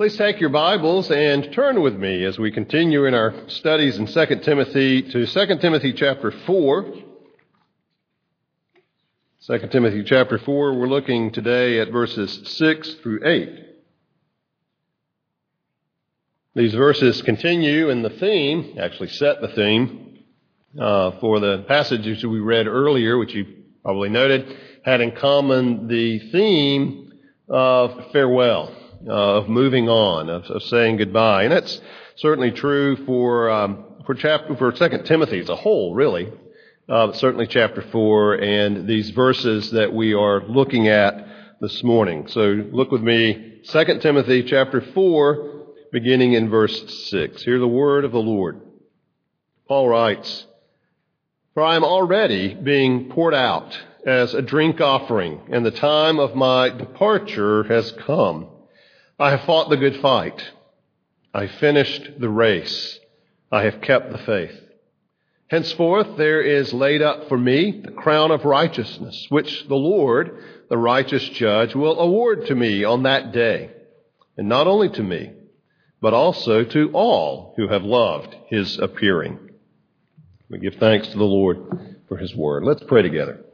Please take your Bibles and turn with me as we continue in our studies in 2 Timothy to 2 Timothy chapter 4. 2 Timothy chapter 4, we're looking today at verses 6 through 8. These verses continue in the theme, actually set the theme, uh, for the passages we read earlier, which you probably noted, had in common the theme of farewell of moving on, of, of, saying goodbye. And that's certainly true for, um, for chapter, for 2 Timothy as a whole, really. Uh, certainly chapter 4 and these verses that we are looking at this morning. So look with me, 2 Timothy chapter 4, beginning in verse 6. Hear the word of the Lord. Paul writes, For I am already being poured out as a drink offering, and the time of my departure has come. I have fought the good fight. I finished the race. I have kept the faith. Henceforth there is laid up for me the crown of righteousness, which the Lord, the righteous judge, will award to me on that day. And not only to me, but also to all who have loved his appearing. We give thanks to the Lord for his word. Let's pray together.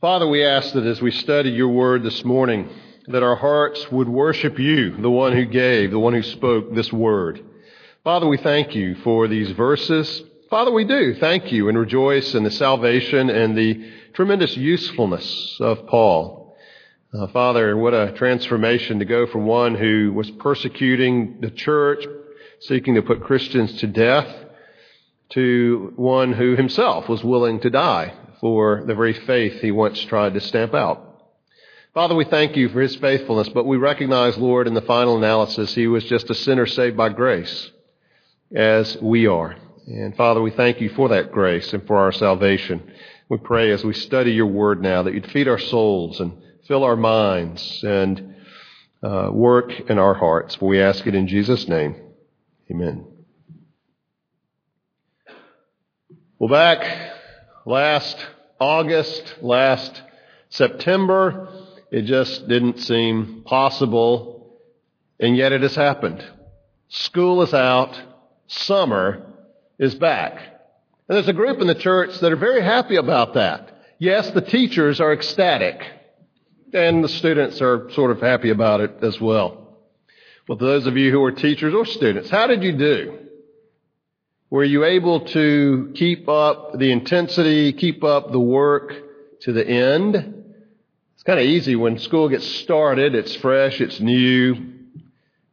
Father, we ask that as we study your word this morning, that our hearts would worship you, the one who gave, the one who spoke this word. Father, we thank you for these verses. Father, we do thank you and rejoice in the salvation and the tremendous usefulness of Paul. Uh, Father, what a transformation to go from one who was persecuting the church, seeking to put Christians to death, to one who himself was willing to die for the very faith he once tried to stamp out. Father, we thank you for his faithfulness, but we recognize, Lord, in the final analysis, he was just a sinner saved by grace, as we are. And Father, we thank you for that grace and for our salvation. We pray as we study your word now that you'd feed our souls and fill our minds and uh, work in our hearts. We ask it in Jesus' name. Amen. Well, back last August, last September, it just didn't seem possible, and yet it has happened. School is out, summer is back. And there's a group in the church that are very happy about that. Yes, the teachers are ecstatic, and the students are sort of happy about it as well. Well, those of you who are teachers or students, how did you do? Were you able to keep up the intensity, keep up the work to the end? It's kind of easy when school gets started. It's fresh, it's new,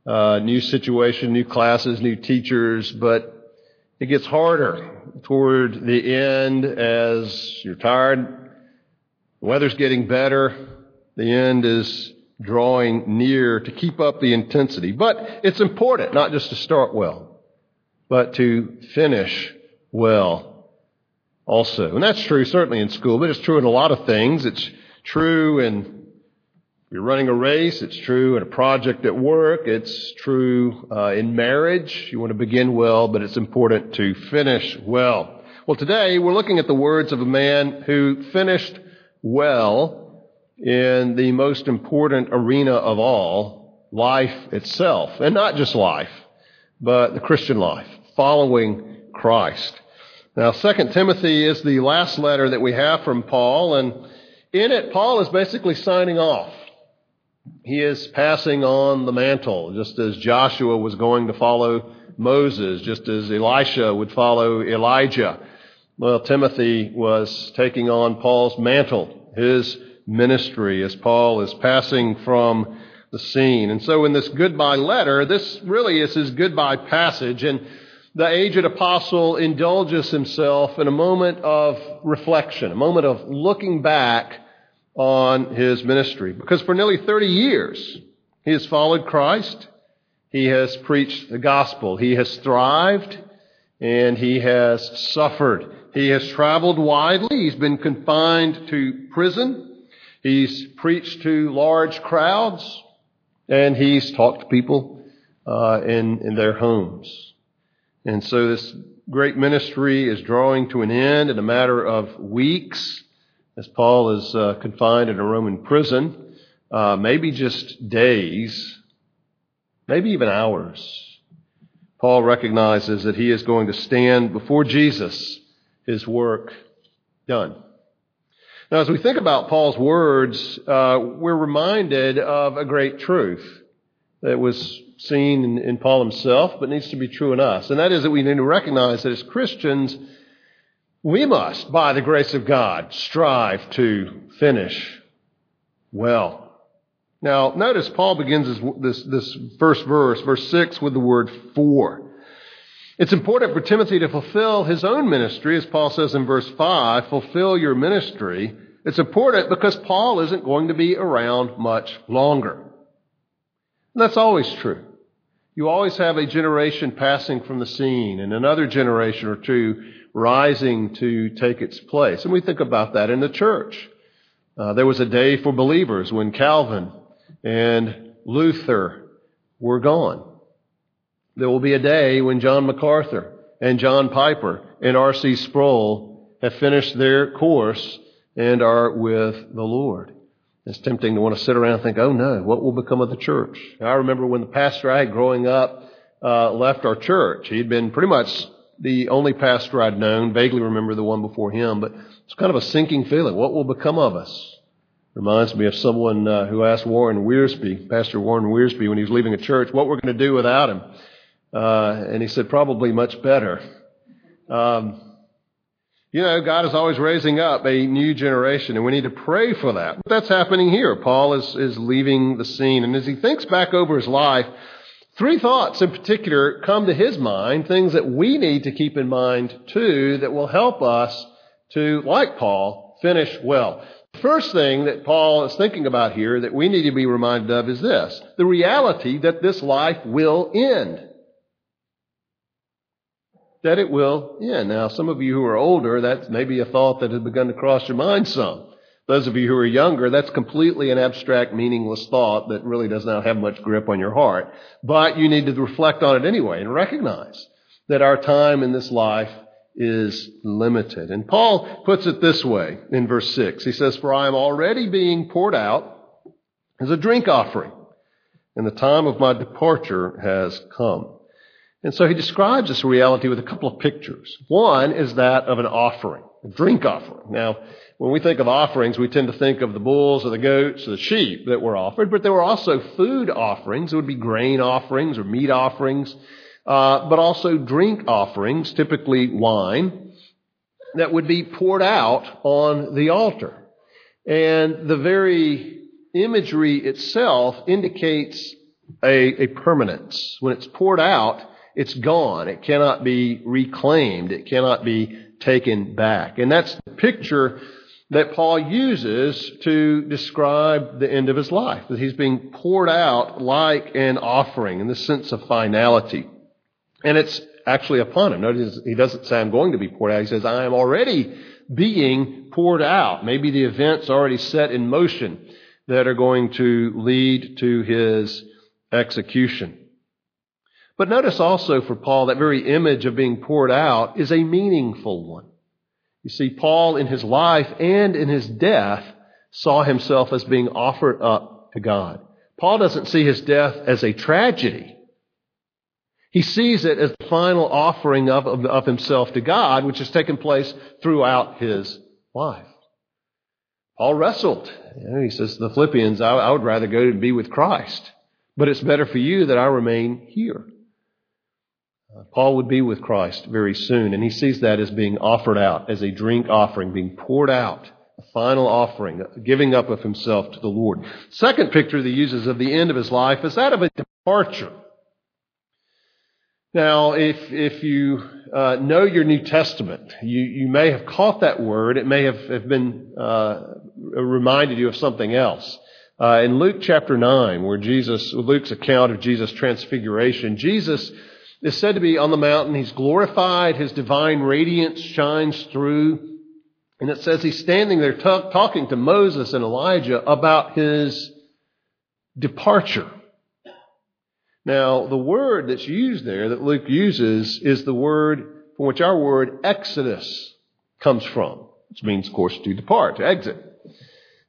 uh, new situation, new classes, new teachers, but it gets harder toward the end as you're tired. The weather's getting better. The end is drawing near to keep up the intensity. But it's important not just to start well, but to finish well also. And that's true certainly in school, but it's true in a lot of things. It's true in you're running a race. It's true in a project at work. It's true uh, in marriage. You want to begin well, but it's important to finish well. Well, today we're looking at the words of a man who finished well in the most important arena of all, life itself. And not just life, but the Christian life, following Christ. Now, 2 Timothy is the last letter that we have from Paul, and in it, Paul is basically signing off. He is passing on the mantle, just as Joshua was going to follow Moses, just as Elisha would follow Elijah. Well, Timothy was taking on Paul's mantle, his ministry, as Paul is passing from the scene. And so in this goodbye letter, this really is his goodbye passage. And the aged apostle indulges himself in a moment of reflection, a moment of looking back on his ministry. Because for nearly 30 years, he has followed Christ. He has preached the gospel. He has thrived and he has suffered. He has traveled widely. He's been confined to prison. He's preached to large crowds and he's talked to people uh, in, in their homes. And so this great ministry is drawing to an end in a matter of weeks as Paul is uh, confined in a Roman prison, uh, maybe just days, maybe even hours. Paul recognizes that he is going to stand before Jesus, his work done. Now, as we think about Paul's words, uh, we're reminded of a great truth that was seen in, in, Paul himself, but needs to be true in us. And that is that we need to recognize that as Christians, we must, by the grace of God, strive to finish well. Now, notice Paul begins this, this, this first verse, verse 6, with the word for. It's important for Timothy to fulfill his own ministry, as Paul says in verse 5, fulfill your ministry. It's important because Paul isn't going to be around much longer. And that's always true. You always have a generation passing from the scene and another generation or two rising to take its place. And we think about that in the church. Uh, there was a day for believers when Calvin and Luther were gone. There will be a day when John MacArthur and John Piper and R.C. Sproul have finished their course and are with the Lord. It's tempting to want to sit around and think, oh no, what will become of the church? I remember when the pastor I had growing up uh, left our church. He'd been pretty much the only pastor I'd known, vaguely remember the one before him, but it's kind of a sinking feeling. What will become of us? Reminds me of someone uh, who asked Warren Wiersbe, Pastor Warren Wiersbe, when he was leaving a church, what we're going to do without him. Uh, and he said, probably much better. Um, you know, God is always raising up a new generation, and we need to pray for that. But that's happening here. Paul is, is leaving the scene. And as he thinks back over his life, three thoughts in particular come to his mind, things that we need to keep in mind too, that will help us to, like Paul, finish well. The First thing that Paul is thinking about here that we need to be reminded of is this the reality that this life will end. That it will end. Now, some of you who are older, that's maybe a thought that has begun to cross your mind some. Those of you who are younger, that's completely an abstract, meaningless thought that really does not have much grip on your heart. But you need to reflect on it anyway and recognize that our time in this life is limited. And Paul puts it this way in verse 6. He says, For I am already being poured out as a drink offering, and the time of my departure has come. And so he describes this reality with a couple of pictures. One is that of an offering, a drink offering. Now, when we think of offerings, we tend to think of the bulls or the goats or the sheep that were offered, but there were also food offerings. It would be grain offerings or meat offerings uh, but also drink offerings, typically wine, that would be poured out on the altar. And the very imagery itself indicates a, a permanence. When it's poured out, it's gone. It cannot be reclaimed. It cannot be taken back. And that's the picture that Paul uses to describe the end of his life, that he's being poured out like an offering in the sense of finality. And it's actually upon him. Notice he doesn't say, I'm going to be poured out. He says, I am already being poured out. Maybe the events already set in motion that are going to lead to his execution. But notice also for Paul, that very image of being poured out is a meaningful one. You see, Paul in his life and in his death saw himself as being offered up to God. Paul doesn't see his death as a tragedy. He sees it as the final offering of, of, of himself to God, which has taken place throughout his life. Paul wrestled. You know, he says to the Philippians, I, I would rather go and be with Christ, but it's better for you that I remain here. Paul would be with Christ very soon, and he sees that as being offered out, as a drink offering, being poured out, a final offering, a giving up of himself to the Lord. Second picture that he uses of the end of his life is that of a departure. Now, if, if you uh, know your New Testament, you, you may have caught that word. It may have, have been uh, reminded you of something else. Uh, in Luke chapter 9, where Jesus, Luke's account of Jesus' transfiguration, Jesus is said to be on the mountain. He's glorified. His divine radiance shines through. And it says he's standing there t- talking to Moses and Elijah about his departure. Now, the word that's used there that Luke uses is the word from which our word exodus comes from, which means, of course, to depart, to exit.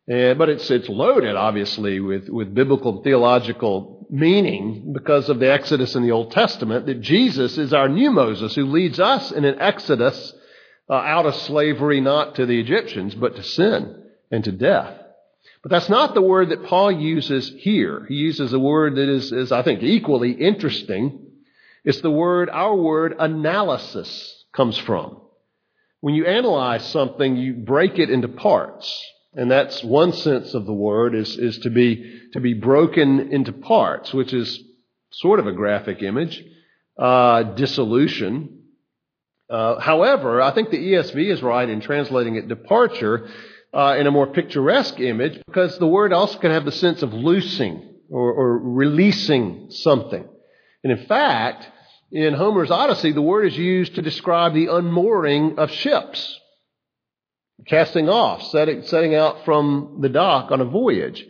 And, but it's, it's loaded, obviously, with, with biblical theological meaning because of the Exodus in the Old Testament, that Jesus is our new Moses who leads us in an Exodus uh, out of slavery, not to the Egyptians, but to sin and to death. But that's not the word that Paul uses here. He uses a word that is, is I think, equally interesting. It's the word, our word, analysis comes from. When you analyze something, you break it into parts. And that's one sense of the word is, is to be, to be broken into parts, which is sort of a graphic image. Uh, dissolution. Uh, however, I think the ESV is right in translating it departure uh, in a more picturesque image because the word also can have the sense of loosing or, or releasing something. And in fact, in Homer's Odyssey, the word is used to describe the unmooring of ships casting off, setting, setting out from the dock on a voyage.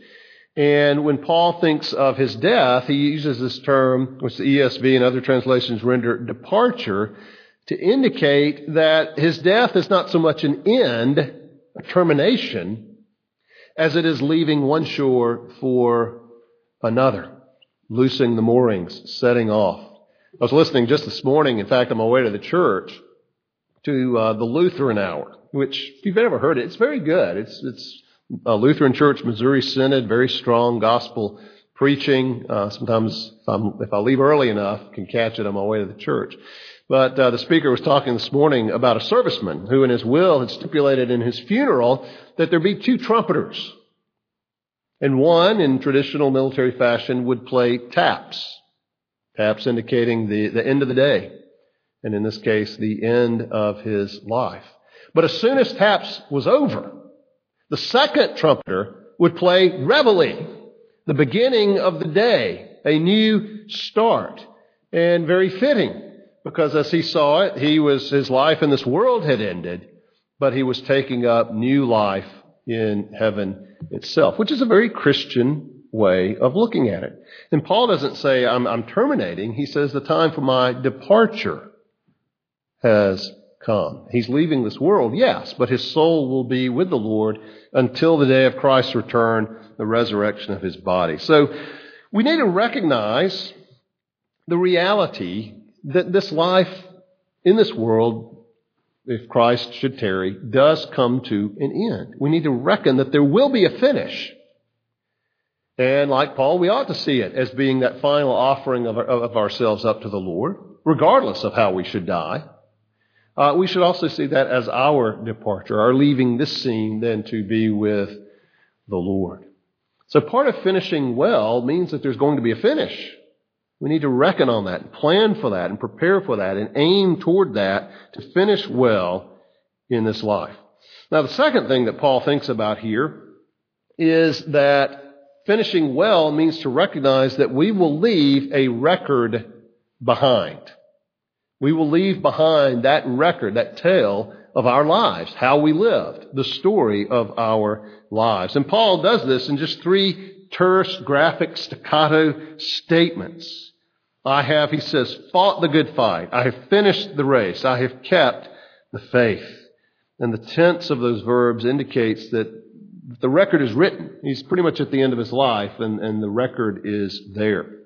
And when Paul thinks of his death, he uses this term, which the ESV and other translations render departure, to indicate that his death is not so much an end, a termination, as it is leaving one shore for another, loosing the moorings, setting off. I was listening just this morning, in fact, on my way to the church, to uh, the Lutheran Hour which if you've ever heard it, it's very good. It's it's a Lutheran Church, Missouri Synod, very strong gospel preaching. Uh, sometimes if, I'm, if I leave early enough, can catch it on my way to the church. But uh, the speaker was talking this morning about a serviceman who, in his will, had stipulated in his funeral that there be two trumpeters, and one, in traditional military fashion, would play taps, taps indicating the, the end of the day, and in this case, the end of his life. But as soon as taps was over, the second trumpeter would play reveille, the beginning of the day, a new start, and very fitting, because as he saw it, he was, his life in this world had ended, but he was taking up new life in heaven itself, which is a very Christian way of looking at it. And Paul doesn't say, I'm, I'm terminating. He says, the time for my departure has come. He's leaving this world, yes, but his soul will be with the Lord until the day of Christ's return, the resurrection of his body. So we need to recognize the reality that this life in this world, if Christ should tarry, does come to an end. We need to reckon that there will be a finish. And like Paul, we ought to see it as being that final offering of, of ourselves up to the Lord, regardless of how we should die. Uh, we should also see that as our departure, our leaving this scene then to be with the Lord. So part of finishing well means that there's going to be a finish. We need to reckon on that, and plan for that, and prepare for that, and aim toward that to finish well in this life. Now, the second thing that Paul thinks about here is that finishing well means to recognize that we will leave a record behind. We will leave behind that record, that tale of our lives, how we lived, the story of our lives. And Paul does this in just three terse, graphic, staccato statements. I have, he says, fought the good fight. I have finished the race. I have kept the faith. And the tense of those verbs indicates that the record is written. He's pretty much at the end of his life, and, and the record is there.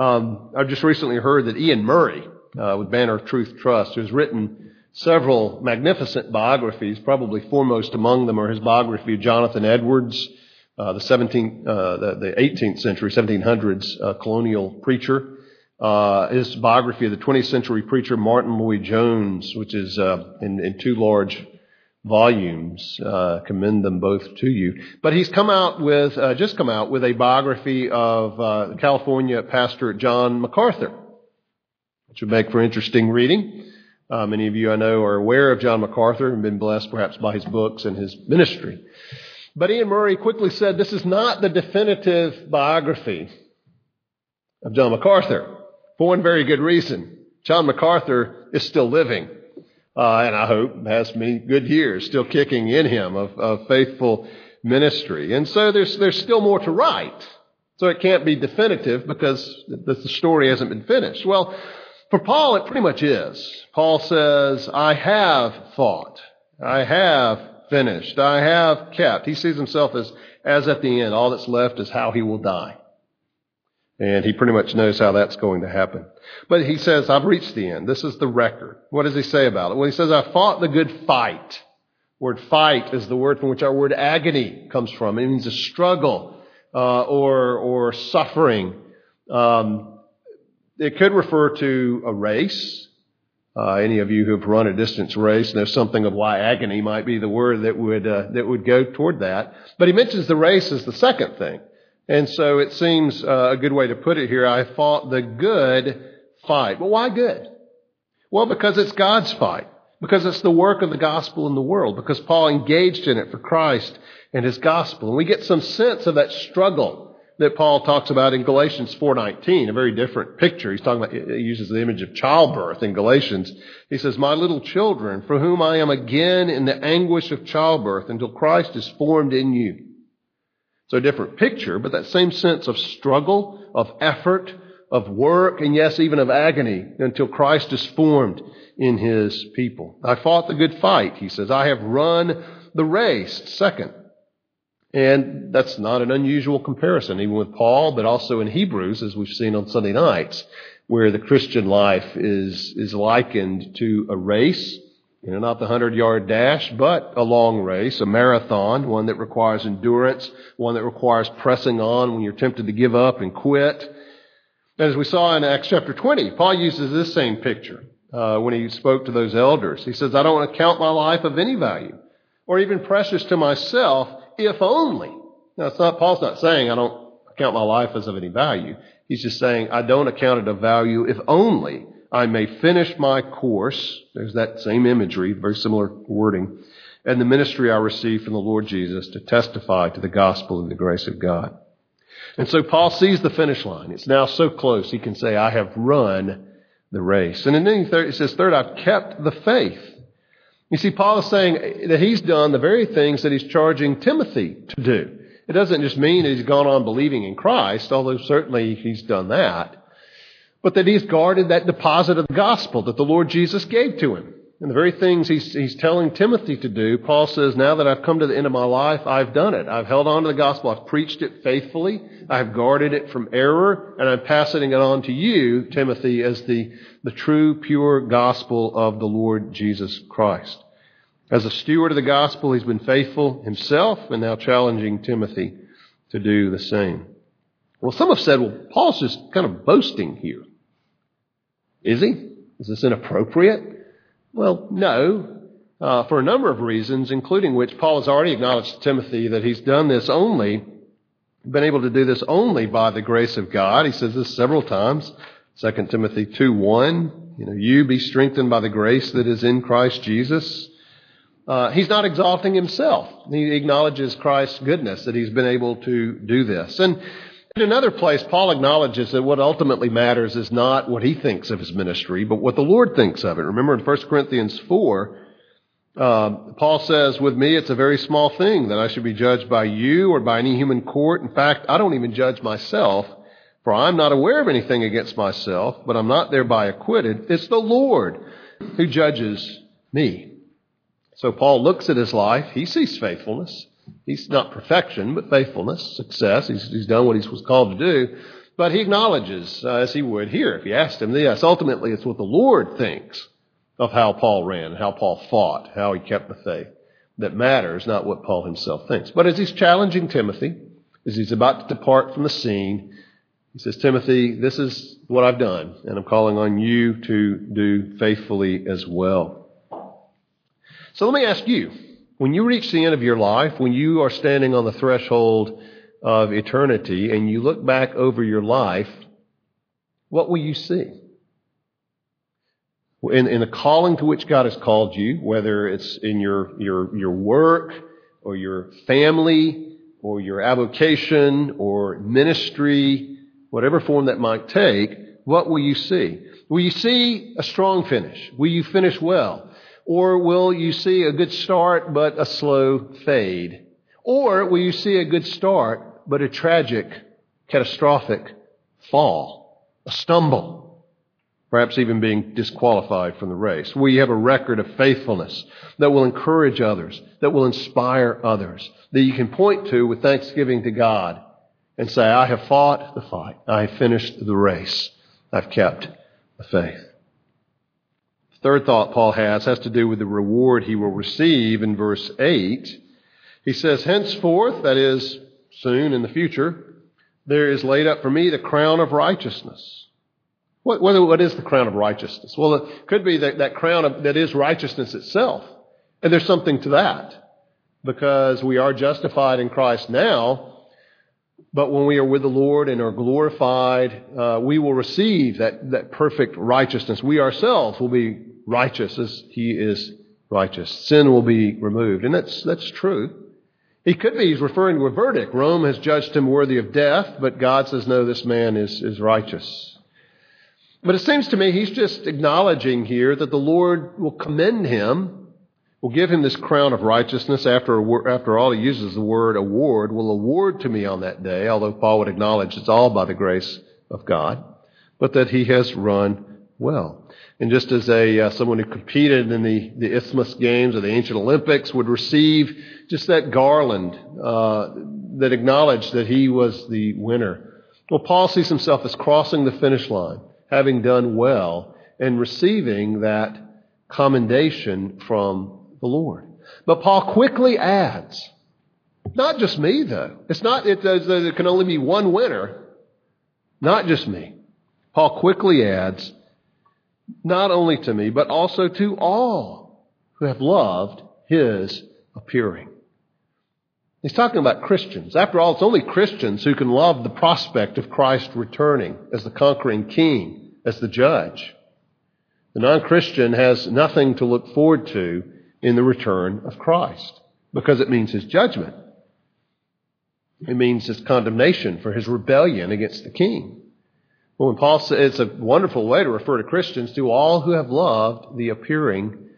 Um, I just recently heard that Iain Murray, uh, with Banner of Truth Trust, who's written several magnificent biographies. Probably foremost among them are his biography of Jonathan Edwards, uh, the 17th, uh, the, the, 18th century, 1700s uh, colonial preacher. Uh, his biography of the 20th century preacher Martyn Lloyd-Jones, which is uh, in, in two large volumes. Uh, commend them both to you. But he's come out with, uh, just come out with a biography of uh, California pastor John MacArthur, which would make for interesting reading. Uh, many of you I know are aware of John MacArthur and been blessed perhaps by his books and his ministry. But Iain Murray quickly said this is not the definitive biography of John MacArthur for one very good reason. John MacArthur is still living, uh, and I hope has many good years still kicking in him of, of faithful ministry. And so there's, there's still more to write. So it can't be definitive because the, the story hasn't been finished. Well, for Paul, it pretty much is. Paul says, I have fought. I have finished. I have kept. He sees himself as, as at the end. All that's left is how he will die. And he pretty much knows how that's going to happen. But he says, I've reached the end. This is the record. What does he say about it? Well, he says, I fought the good fight. Word fight is the word from which our word agony comes from. It means a struggle, uh, or, or suffering. Um, it could refer to a race. Uh, any of you who have run a distance race know something of why agony might be the word that would uh, that would go toward that. But he mentions the race as the second thing. And so it seems uh, a good way to put it here. I fought the good fight. But why good? Well, because it's God's fight. Because it's the work of the gospel in the world. Because Paul engaged in it for Christ and his gospel. And we get some sense of that struggle that Paul talks about in Galatians 4:19, a very different picture. He's talking about he uses the image of childbirth in Galatians. He says, "My little children, for whom I am again in the anguish of childbirth until Christ is formed in you." So a different picture, but that same sense of struggle, of effort, of work, and yes, even of agony until Christ is formed in his people. I fought the good fight, he says. I have run the race, second. And that's not an unusual comparison, even with Paul, but also in Hebrews, as we've seen on Sunday nights, where the Christian life is, is likened to a race you know, not the 100 yard dash, but a long race, a marathon, one that requires endurance, one that requires pressing on when you're tempted to give up and quit. And as we saw in Acts chapter 20, Paul uses this same picture uh, when he spoke to those elders. He says, I don't want to count my life of any value or even precious to myself, if only. Now, it's not, Paul's not saying I don't count my life as of any value. He's just saying I don't account it of value if only I may finish my course. There's that same imagery, very similar wording, and the ministry I received from the Lord Jesus to testify to the gospel and the grace of God. And so Paul sees the finish line. It's now so close, he can say, I have run the race. And then he says, third, I've kept the faith. You see, Paul is saying that he's done the very things that he's charging Timothy to do. It doesn't just mean that he's gone on believing in Christ, although certainly he's done that but that he's guarded that deposit of the gospel that the Lord Jesus gave to him. And the very things he's, he's telling Timothy to do, Paul says, now that I've come to the end of my life, I've done it. I've held on to the gospel. I've preached it faithfully. I've guarded it from error, and I'm passing it on to you, Timothy, as the, the true, pure gospel of the Lord Jesus Christ. As a steward of the gospel, he's been faithful himself and now challenging Timothy to do the same. Well, some have said, well, Paul's just kind of boasting here. Is he? Is this inappropriate? Well, no, uh, for a number of reasons, including which Paul has already acknowledged to Timothy that he's done this only, been able to do this only by the grace of God. He says this several times. 2 Timothy 2 1, you know, you be strengthened by the grace that is in Christ Jesus. Uh, he's not exalting himself. He acknowledges Christ's goodness that he's been able to do this. And in another place, Paul acknowledges that what ultimately matters is not what he thinks of his ministry, but what the Lord thinks of it. Remember in 1 Corinthians 4, uh, Paul says, With me, it's a very small thing that I should be judged by you or by any human court. In fact, I don't even judge myself, for I'm not aware of anything against myself, but I'm not thereby acquitted. It's the Lord who judges me. So Paul looks at his life, he sees faithfulness. He's not perfection, but faithfulness, success. He's, he's done what he was called to do. But he acknowledges, uh, as he would here if you asked him, yes, ultimately it's what the Lord thinks of how Paul ran, how Paul fought, how he kept the faith that matters, not what Paul himself thinks. But as he's challenging Timothy, as he's about to depart from the scene, he says, Timothy, this is what I've done, and I'm calling on you to do faithfully as well. So let me ask you, when you reach the end of your life, when you are standing on the threshold of eternity and you look back over your life, what will you see? In, in the calling to which God has called you, whether it's in your, your, your work, or your family or your avocation or ministry, whatever form that might take, what will you see? Will you see a strong finish? Will you finish well? Or will you see a good start but a slow fade? Or will you see a good start but a tragic, catastrophic fall, a stumble, perhaps even being disqualified from the race? Will you have a record of faithfulness that will encourage others, that will inspire others, that you can point to with thanksgiving to God and say, I have fought the fight, I have finished the race, I've kept the faith. Third thought Paul has has to do with the reward he will receive in verse 8. He says, Henceforth, that is, soon in the future, there is laid up for me the crown of righteousness. What, what, what is the crown of righteousness? Well, it could be that, that crown of, that is righteousness itself. And there's something to that. Because we are justified in Christ now, but when we are with the Lord and are glorified, uh, we will receive that, that perfect righteousness. We ourselves will be righteous as He is righteous. Sin will be removed. And that's, that's true. He could be, he's referring to a verdict. Rome has judged him worthy of death, but God says, no, this man is, is righteous. But it seems to me he's just acknowledging here that the Lord will commend him, will give him this crown of righteousness. After, after all, he uses the word award, will award to me on that day, although Paul would acknowledge it's all by the grace of God, but that he has run well. And just as a uh, someone who competed in the, the Isthmus Games or the Ancient Olympics would receive just that garland uh, that acknowledged that he was the winner. Well, Paul sees himself as crossing the finish line, having done well, and receiving that commendation from the Lord. But Paul quickly adds, not just me though. It's not, it, does. there can only be one winner. Not just me. Paul quickly adds, not only to me, but also to all who have loved his appearing. He's talking about Christians. After all, it's only Christians who can love the prospect of Christ returning as the conquering king, as the judge. The non Christian has nothing to look forward to in the return of Christ because it means his judgment. It means his condemnation for his rebellion against the king. Well, when Paul says it's a wonderful way to refer to Christians, to all who have loved the appearing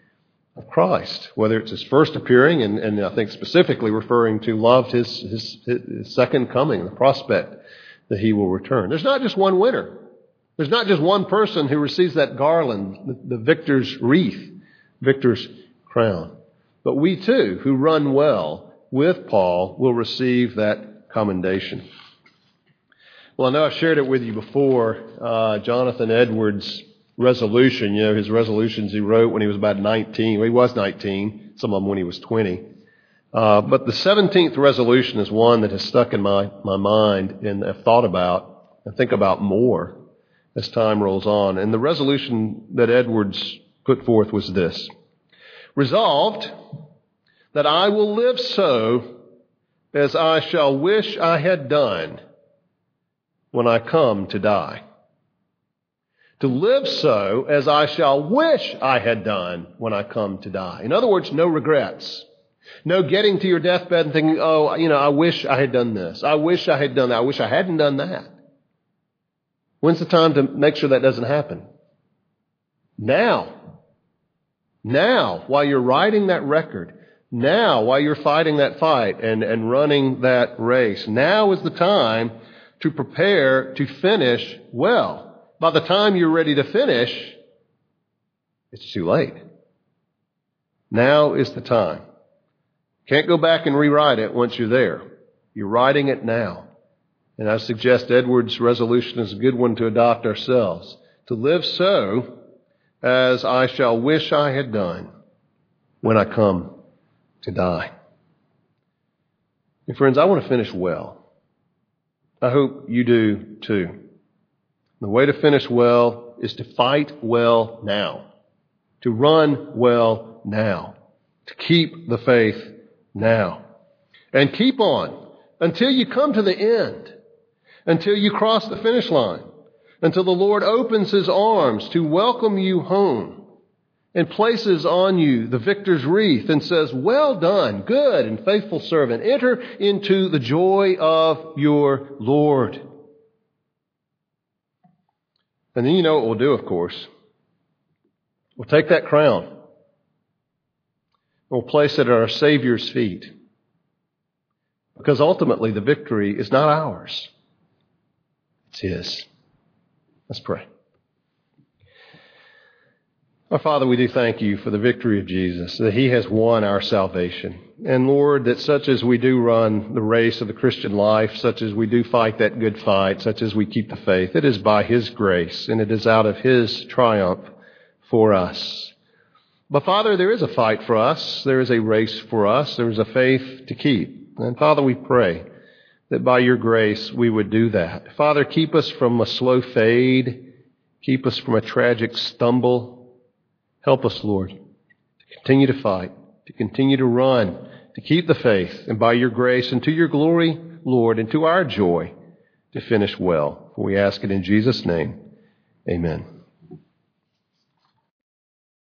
of Christ, whether it's his first appearing, and, and I think specifically referring to loved his, his, his second coming, the prospect that he will return. There's not just one winner. There's not just one person who receives that garland, the, the victor's wreath, victor's crown. But we too, who run well with Paul, will receive that commendation. Well, I know I've shared it with you before. Uh, Jonathan Edwards' resolution, you know, his resolutions he wrote when he was about 19. Well, he was 19, some of them when he was 20. Uh, but the 17th resolution is one that has stuck in my, my mind and I've thought about and think about more as time rolls on. And the resolution that Edwards put forth was this Resolved that I will live so as I shall wish I had done when I come to die. To live so as I shall wish I had done when I come to die. In other words, no regrets. No getting to your deathbed and thinking, oh, you know, I wish I had done this. I wish I had done that. I wish I hadn't done that. When's the time to make sure that doesn't happen? Now. Now, while you're writing that record, now, while you're fighting that fight and, and running that race, now is the time to prepare to finish well. By the time you're ready to finish, it's too late. Now is the time. Can't go back and rewrite it once you're there. You're writing it now. And I suggest Edwards' resolution is a good one to adopt ourselves. To live so as I shall wish I had done when I come to die. And friends, I want to finish well. I hope you do too. The way to finish well is to fight well now, to run well now, to keep the faith now, and keep on until you come to the end, until you cross the finish line, until the Lord opens his arms to welcome you home and places on you the victor's wreath and says, Well done, good and faithful servant. Enter into the joy of your Lord. And then you know what we'll do, of course. We'll take that crown. We'll place it at our Savior's feet. Because ultimately the victory is not ours. It's His. Let's pray. Our Father, we do thank you for the victory of Jesus, that He has won our salvation. And Lord, that such as we do run the race of the Christian life, such as we do fight that good fight, such as we keep the faith, it is by His grace and it is out of His triumph for us. But Father, there is a fight for us. There is a race for us. There is a faith to keep. And Father, we pray that by your grace we would do that. Father, keep us from a slow fade. Keep us from a tragic stumble. Help us, Lord, to continue to fight, to continue to run, to keep the faith, and by your grace and to your glory, Lord, and to our joy, to finish well. For we ask it in Jesus' name. Amen.